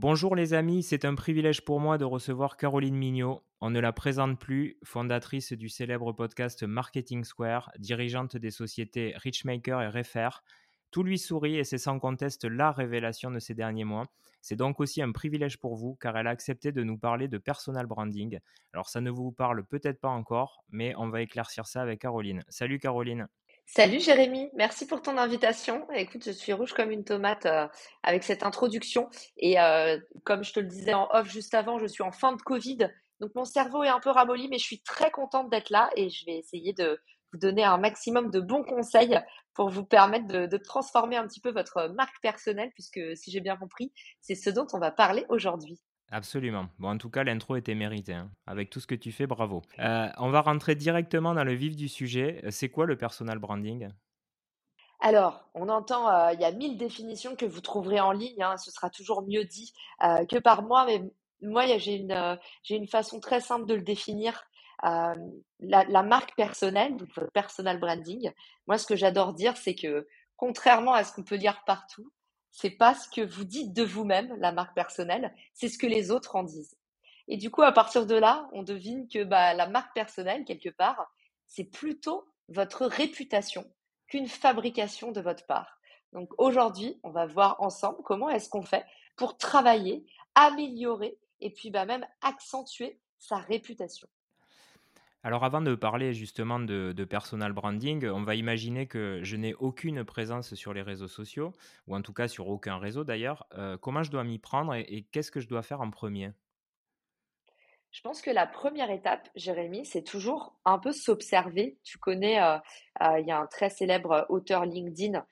Bonjour les amis, c'est un privilège pour moi de recevoir Caroline Mignot. On ne la présente plus, fondatrice du célèbre podcast Marketing Square, dirigeante des sociétés Richmaker et Refer. Tout lui sourit et c'est sans conteste la révélation de ces derniers mois. C'est donc aussi un privilège pour vous car elle a accepté de nous parler de personal branding. Alors ça ne vous parle peut-être pas encore, mais on va éclaircir ça avec Caroline. Salut Caroline. Salut Jérémy, merci pour ton invitation. Écoute, je suis rouge comme une tomate euh, avec cette introduction. Et euh, comme je te le disais en off juste avant, je suis en fin de Covid. Donc mon cerveau est un peu ramolli, mais je suis très contente d'être là et je vais essayer de vous donner un maximum de bons conseils pour vous permettre de, de transformer un petit peu votre marque personnelle, puisque si j'ai bien compris, c'est ce dont on va parler aujourd'hui. Absolument. Bon, en tout cas, l'intro était méritée. Hein. Avec tout ce que tu fais, bravo. Euh, on va rentrer directement dans le vif du sujet. C'est quoi le personal branding? Alors, on entend, euh, il y a mille définitions que vous trouverez en ligne, hein, ce sera toujours mieux dit euh, que par moi, mais moi, j'ai une, une façon très simple de le définir. La, la, marque personnelle, donc le personal branding, moi, ce que j'adore dire, c'est que contrairement à ce qu'on peut lire partout, c'est pas ce que vous dites de vous-même, la marque personnelle, c'est ce que les autres en disent. Et du coup, à partir de là, on devine que bah, la marque personnelle, quelque part, c'est plutôt votre réputation qu'une fabrication de votre part. Donc aujourd'hui, on va voir ensemble comment est-ce qu'on fait pour travailler, améliorer et puis bah, même accentuer sa réputation. Alors avant de parler justement de, personal branding, on va imaginer que je n'ai aucune présence sur les réseaux sociaux, ou en tout cas sur aucun réseau d'ailleurs. Euh, comment je dois m'y prendre et, qu'est-ce que je dois faire en premier? Je pense que la première étape, Jérémy, c'est toujours un peu s'observer. Tu connais, euh, euh, il y a un très célèbre auteur LinkedIn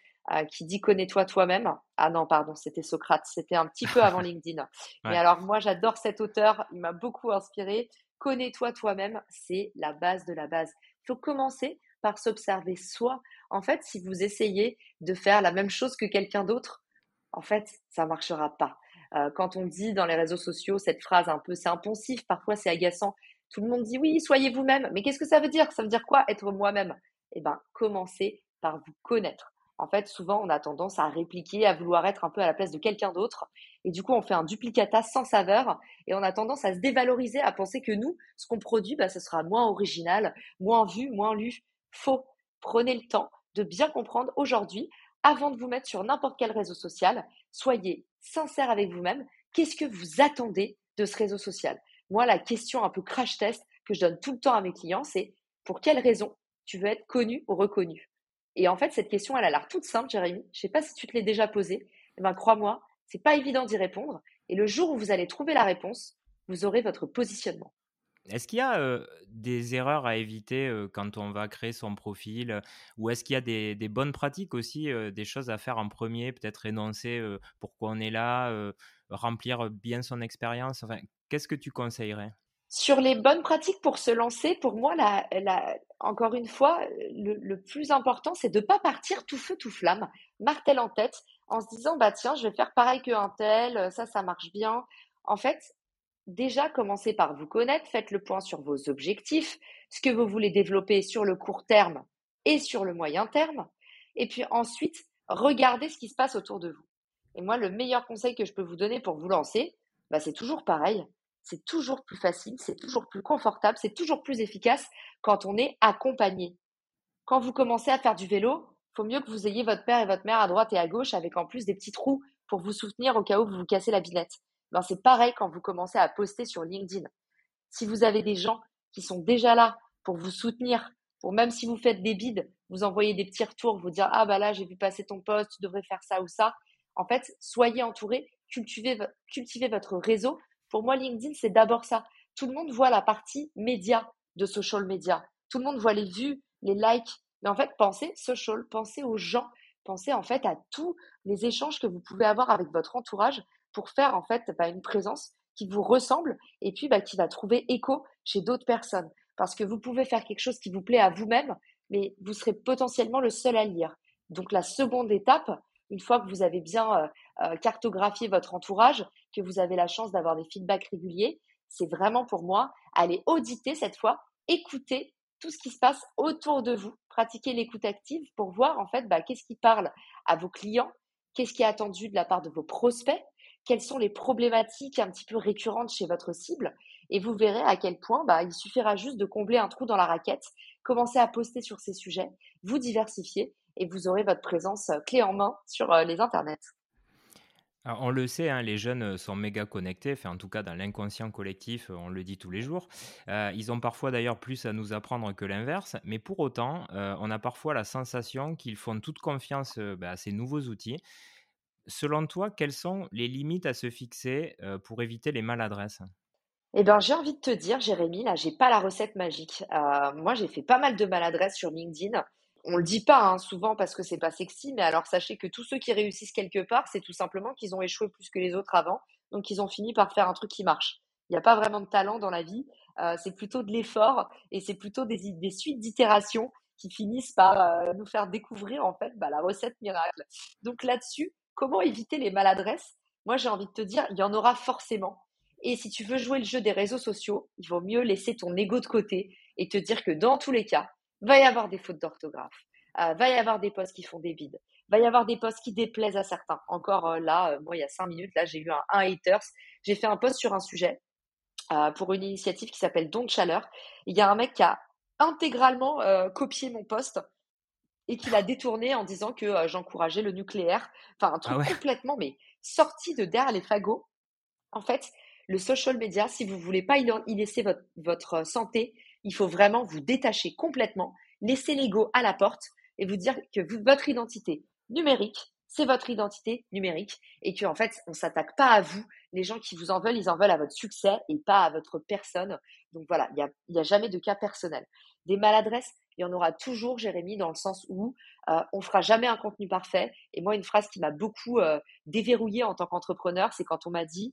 qui dit connais-toi toi-même. Ah non, pardon, c'était Socrate. C'était un petit peu avant LinkedIn. Mais alors moi, j'adore cet auteur. Il m'a beaucoup inspiré. Connais-toi toi-même, c'est la base de la base. Il faut commencer par s'observer soi. En fait, si vous essayez de faire la même chose que quelqu'un d'autre, en fait, ça ne marchera pas. Euh, quand on dit dans les réseaux sociaux cette phrase un peu, c'est impulsif, parfois c'est agaçant. Tout le monde dit oui, soyez vous-même. Mais qu'est-ce que ça veut dire? Ça veut dire quoi être moi-même? Eh bien, commencez par vous connaître en fait, souvent, on a tendance à répliquer, à vouloir être un peu à la place de quelqu'un d'autre. Et du coup, on fait un duplicata sans saveur et on a tendance à se dévaloriser, à penser que nous, ce qu'on produit, bah, ce sera moins original, moins vu, moins lu. Faux. Prenez le temps de bien comprendre aujourd'hui, avant de vous mettre sur n'importe quel réseau social, soyez sincère avec vous-même. Qu'est-ce que vous attendez de ce réseau social? Moi, la question un peu crash test que je donne tout le temps à mes clients, c'est pour quelle raison tu veux être connu ou reconnu? Et en fait, cette question, elle a l'air toute simple, Jérémy. Je ne sais pas si tu te l'es déjà posée. Eh ben, crois-moi, c'est pas évident d'y répondre. Et le jour où vous allez trouver la réponse, vous aurez votre positionnement. Est-ce qu'il y a euh, des erreurs à éviter euh, quand on va créer son profil Ou est-ce qu'il y a des, des, bonnes pratiques aussi, euh, des choses à faire en premier, peut-être énoncer pourquoi on est là, remplir bien son expérience? Enfin, Qu'est-ce que tu conseillerais? Sur les bonnes pratiques pour se lancer, pour moi, encore une fois, le, plus important, c'est de ne pas partir tout feu, tout flamme, martel en tête, en se disant, bah tiens, je vais faire pareil qu'un tel, ça, ça marche bien. En fait, déjà, commencez par vous connaître, faites le point sur vos objectifs, ce que vous voulez développer sur le court terme et sur le moyen terme. Et puis ensuite, regardez ce qui se passe autour de vous. Et moi, le meilleur conseil que je peux vous donner pour vous lancer, bah, c'est toujours pareil c'est toujours plus facile, c'est toujours plus confortable, c'est toujours plus efficace quand on est accompagné. Quand vous commencez à faire du vélo, faut mieux que vous ayez votre père et votre mère à droite et à gauche avec en plus des petits trous pour vous soutenir au cas où vous vous cassez la binette. Ben, c'est pareil quand vous commencez à poster sur LinkedIn. Si vous avez des gens qui sont déjà là pour vous soutenir, pour même si vous faites des bides, vous envoyez des petits retours, vous dire ah bah là j'ai vu passer ton post, tu devrais faire ça ou ça. En fait, soyez entouré, cultivez votre réseau pour moi, LinkedIn, c'est d'abord ça. Tout le monde voit la partie média de social media. Tout le monde voit les vues, les likes. Mais en fait, pensez social, pensez aux gens, pensez en fait à tous les échanges que vous pouvez avoir avec votre entourage pour faire en fait bah, une présence qui vous ressemble et puis bah, qui va trouver écho chez d'autres personnes. Parce que vous pouvez faire quelque chose qui vous plaît à vous-même, mais vous serez potentiellement le seul à lire. Donc la seconde étape, une fois que vous avez bien euh, cartographier votre entourage, que vous avez la chance d'avoir des feedbacks réguliers, c'est vraiment pour moi aller auditer cette fois, écouter tout ce qui se passe autour de vous, pratiquer l'écoute active pour voir en fait bah, qu'est-ce qui parle à vos clients, qu'est-ce qui est attendu de la part de vos prospects, quelles sont les problématiques un petit peu récurrentes chez votre cible. Et vous verrez à quel point bah, il suffira juste de combler un trou dans la raquette, commencer à poster sur ces sujets, vous diversifier et vous aurez votre présence euh, clé en main sur euh, les internets. On le sait, hein, les jeunes euh, sont méga connectés, en tout cas dans l'inconscient collectif, on le dit tous les jours. ils ont parfois d'ailleurs plus à nous apprendre que l'inverse, mais pour autant, on a parfois la sensation qu'ils font toute confiance bah, à ces nouveaux outils. Selon toi, quelles sont les limites à se fixer pour éviter les maladresses? Eh ben, j'ai envie de te dire, Jérémy, là, j'ai pas la recette magique. moi, j'ai fait pas mal de maladresses sur LinkedIn on le dit pas hein, souvent parce que c'est pas sexy, mais alors sachez que tous ceux qui réussissent quelque part, c'est tout simplement qu'ils ont échoué plus que les autres avant, donc ils ont fini par faire un truc qui marche. Il n'y a pas vraiment de talent dans la vie, euh, c'est plutôt de l'effort et c'est plutôt des, suites d'itérations qui finissent par euh, nous faire découvrir en fait bah, la recette miracle. Donc là-dessus, comment éviter les maladresses? Moi, j'ai envie de te dire, il y en aura forcément. Et si tu veux jouer le jeu des réseaux sociaux, il vaut mieux laisser ton ego de côté et te dire que dans tous les cas, va y avoir des fautes d'orthographe, euh, va y avoir des posts qui font des bides, va y avoir des posts qui déplaisent à certains. Encore euh, là, euh, moi, il y a cinq minutes, là, j'ai eu un, un haters. J'ai fait un post sur un sujet pour une initiative qui s'appelle Don de chaleur. Il y a un mec qui a intégralement copié mon post et qui l'a détourné en disant que j'encourageais le nucléaire. Enfin, un truc ah complètement, mais sorti de derrière les fagots. En fait, le social media, si vous voulez pas y laisser votre, votre santé, il faut vraiment vous détacher complètement, laisser l'ego à la porte et vous dire que votre identité numérique, c'est votre identité numérique et qu'en en fait, on s'attaque pas à vous. Les gens qui vous en veulent, ils en veulent à votre succès et pas à votre personne. Donc voilà, il n'y a, a, jamais de cas personnel. Des maladresses, il y en aura toujours, Jérémy, dans le sens où euh, on fera jamais un contenu parfait. Et moi, une phrase qui m'a beaucoup euh, déverrouillée en tant qu'entrepreneur, c'est quand on m'a dit,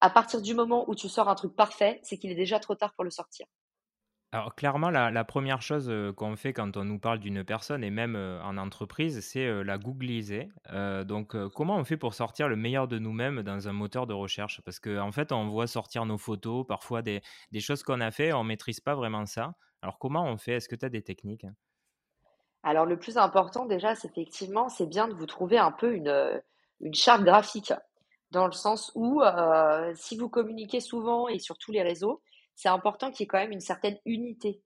à partir du moment où tu sors un truc parfait, c'est qu'il est déjà trop tard pour le sortir. Alors clairement, la, première chose qu'on fait quand on nous parle d'une personne et même en entreprise, c'est la googliser. donc comment on fait pour sortir le meilleur de nous-mêmes dans un moteur de recherche? Parce qu'en fait, on voit sortir nos photos, parfois des, choses qu'on a fait, on maîtrise pas vraiment ça. Alors comment on fait? Est-ce que tu as des techniques? Alors le plus important déjà, c'est effectivement, c'est bien de vous trouver un peu une, une charte graphique, dans le sens où si vous communiquez souvent et sur tous les réseaux, c'est important qu'il y ait quand même une certaine unité.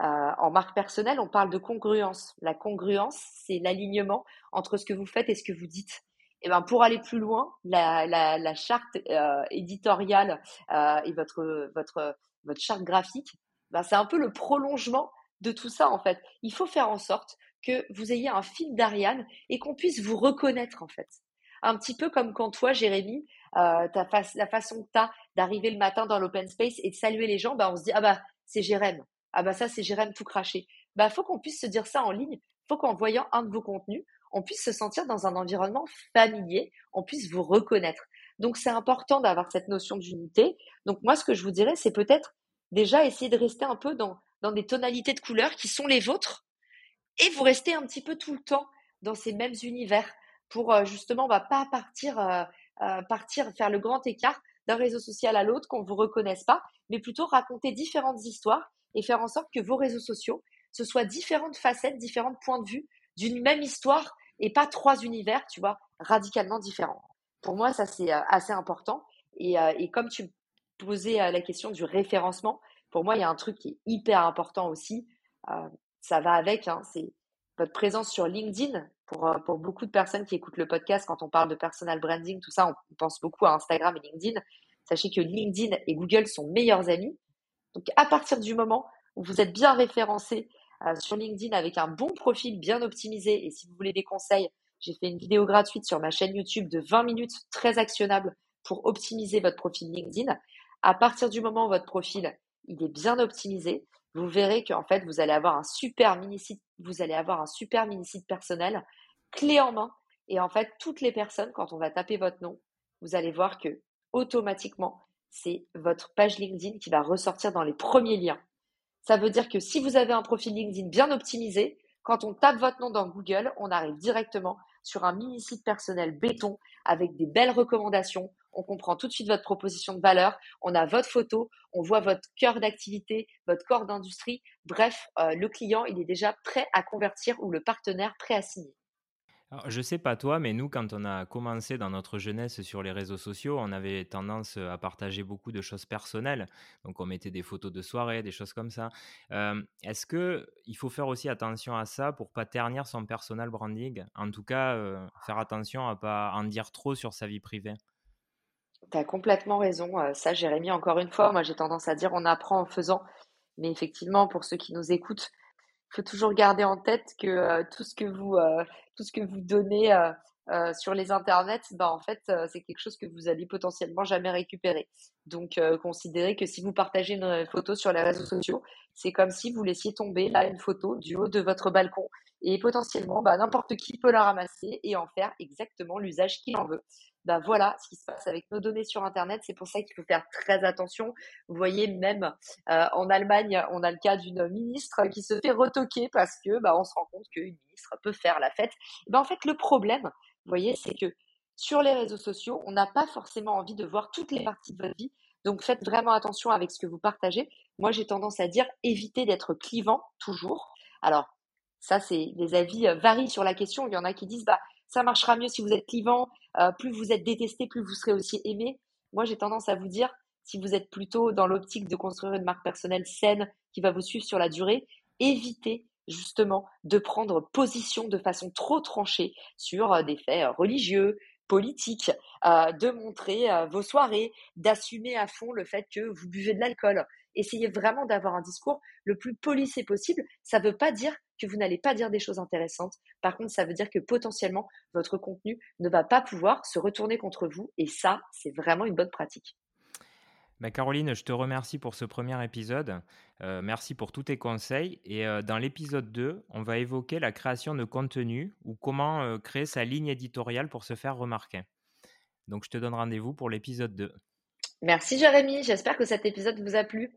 Euh, en marque personnelle, on parle de congruence. La congruence, c'est l'alignement entre ce que vous faites et ce que vous dites. Et ben pour aller plus loin, la, charte euh, éditoriale euh, et votre votre votre charte graphique, ben c'est un peu le prolongement de tout ça en fait. Il faut faire en sorte que vous ayez un fil d'Ariane et qu'on puisse vous reconnaître en fait. Un petit peu comme quand toi, Jérémy, euh, la façon que tu as d'arriver le matin dans l'open space et de saluer les gens, bah, on se dit, ah bah, c'est Jérém. Ah bah, ça, c'est Jérém tout craché. Bah, faut qu'on puisse se dire ça en ligne. Faut qu'en voyant un de vos contenus, on puisse se sentir dans un environnement familier, on puisse vous reconnaître. Donc, c'est important d'avoir cette notion d'unité. Donc, moi, ce que je vous dirais, c'est peut-être déjà essayer de rester un peu dans, dans des tonalités de couleurs qui sont les vôtres et vous restez un petit peu tout le temps dans ces mêmes univers pour euh, justement va pas partir, euh, euh, partir faire le grand écart d'un réseau social à l'autre, qu'on vous reconnaisse pas, mais plutôt raconter différentes histoires et faire en sorte que vos réseaux sociaux, ce soient différentes facettes, différents points de vue d'une même histoire et pas trois univers, tu vois, radicalement différents. Pour moi, ça c'est assez important. Et, et, comme tu posais la question du référencement, pour moi, il y a un truc qui est hyper important aussi. ça va avec, hein, c'est votre présence sur LinkedIn, pour, euh, pour beaucoup de personnes qui écoutent le podcast, quand on parle de personal branding, tout ça, on pense beaucoup à Instagram et LinkedIn. Sachez que LinkedIn et Google sont meilleurs amis. Donc, à partir du moment où vous êtes bien référencé euh, sur LinkedIn avec un bon profil bien optimisé, et si vous voulez des conseils, j'ai fait une vidéo gratuite sur ma chaîne YouTube de 20 minutes très actionnable pour optimiser votre profil LinkedIn. À partir du moment où votre profil il est bien optimisé, vous verrez qu'en fait, vous allez avoir un super mini site, vous allez avoir un super mini site personnel, clé en main. Et en fait, toutes les personnes, quand on va taper votre nom, vous allez voir que automatiquement, c'est votre page LinkedIn qui va ressortir dans les premiers liens. Ça veut dire que si vous avez un profil LinkedIn bien optimisé, quand on tape votre nom dans Google, on arrive directement sur un mini site personnel béton avec des belles recommandations, on comprend tout de suite votre proposition de valeur, on a votre photo, on voit votre cœur d'activité, votre corps d'industrie. Bref, euh, le client, il est déjà prêt à convertir ou le partenaire prêt à signer. je sais pas toi, mais nous, quand on a commencé dans notre jeunesse sur les réseaux sociaux, on avait tendance à partager beaucoup de choses personnelles. Donc, on mettait des photos de soirée, des choses comme ça. Est-ce que il faut faire aussi attention à ça pour pas ternir son personal branding? En tout cas, faire attention à pas en dire trop sur sa vie privée. Tu as complètement raison. ça, Jérémy, encore une fois, moi j'ai tendance à dire on apprend en faisant. Mais effectivement, pour ceux qui nous écoutent, il faut toujours garder en tête que euh, tout ce que vous euh, tout ce que vous donnez euh, sur les internets, bah, en fait, c'est quelque chose que vous allez potentiellement jamais récupérer. Donc, considérez que si vous partagez une photo sur les réseaux sociaux, c'est comme si vous laissiez tomber là une photo du haut de votre balcon et potentiellement, bah, n'importe qui peut la ramasser et en faire exactement l'usage qu'il en veut bah voilà ce qui se passe avec nos données sur Internet. C'est pour ça qu'il faut faire très attention. Vous voyez, même euh, en Allemagne, on a le cas d'une ministre qui se fait retoquer parce que bah, on se rend compte qu'une ministre peut faire la fête. bah, en fait, le problème, vous voyez, c'est que sur les réseaux sociaux, on n'a pas forcément envie de voir toutes les parties de votre vie. Donc faites vraiment attention avec ce que vous partagez. Moi, j'ai tendance à dire évitez d'être clivant toujours. Alors, ça, c'est les avis euh, varient sur la question. Il y en a qui disent bah ça marchera mieux si vous êtes clivant, euh, plus vous êtes détesté, plus vous serez aussi aimé. Moi, j'ai tendance à vous dire, si vous êtes plutôt dans l'optique de construire une marque personnelle saine qui va vous suivre sur la durée, évitez justement de prendre position de façon trop tranchée sur euh, des faits euh, religieux, politiques, de montrer vos soirées, d'assumer à fond le fait que vous buvez de l'alcool. Essayez vraiment d'avoir un discours le plus policé possible. Ça ne veut pas dire que vous n'allez pas dire des choses intéressantes. Par contre, ça veut dire que potentiellement, votre contenu ne va pas pouvoir se retourner contre vous. Et ça, c'est vraiment une bonne pratique. Bah, Caroline, je te remercie pour ce premier épisode. Euh, merci pour tous tes conseils. Et euh, dans l'épisode 2, on va évoquer la création de contenu ou comment euh, créer sa ligne éditoriale pour se faire remarquer. Donc, je te donne rendez-vous pour l'épisode 2. Merci Jérémy, j'espère que cet épisode vous a plu.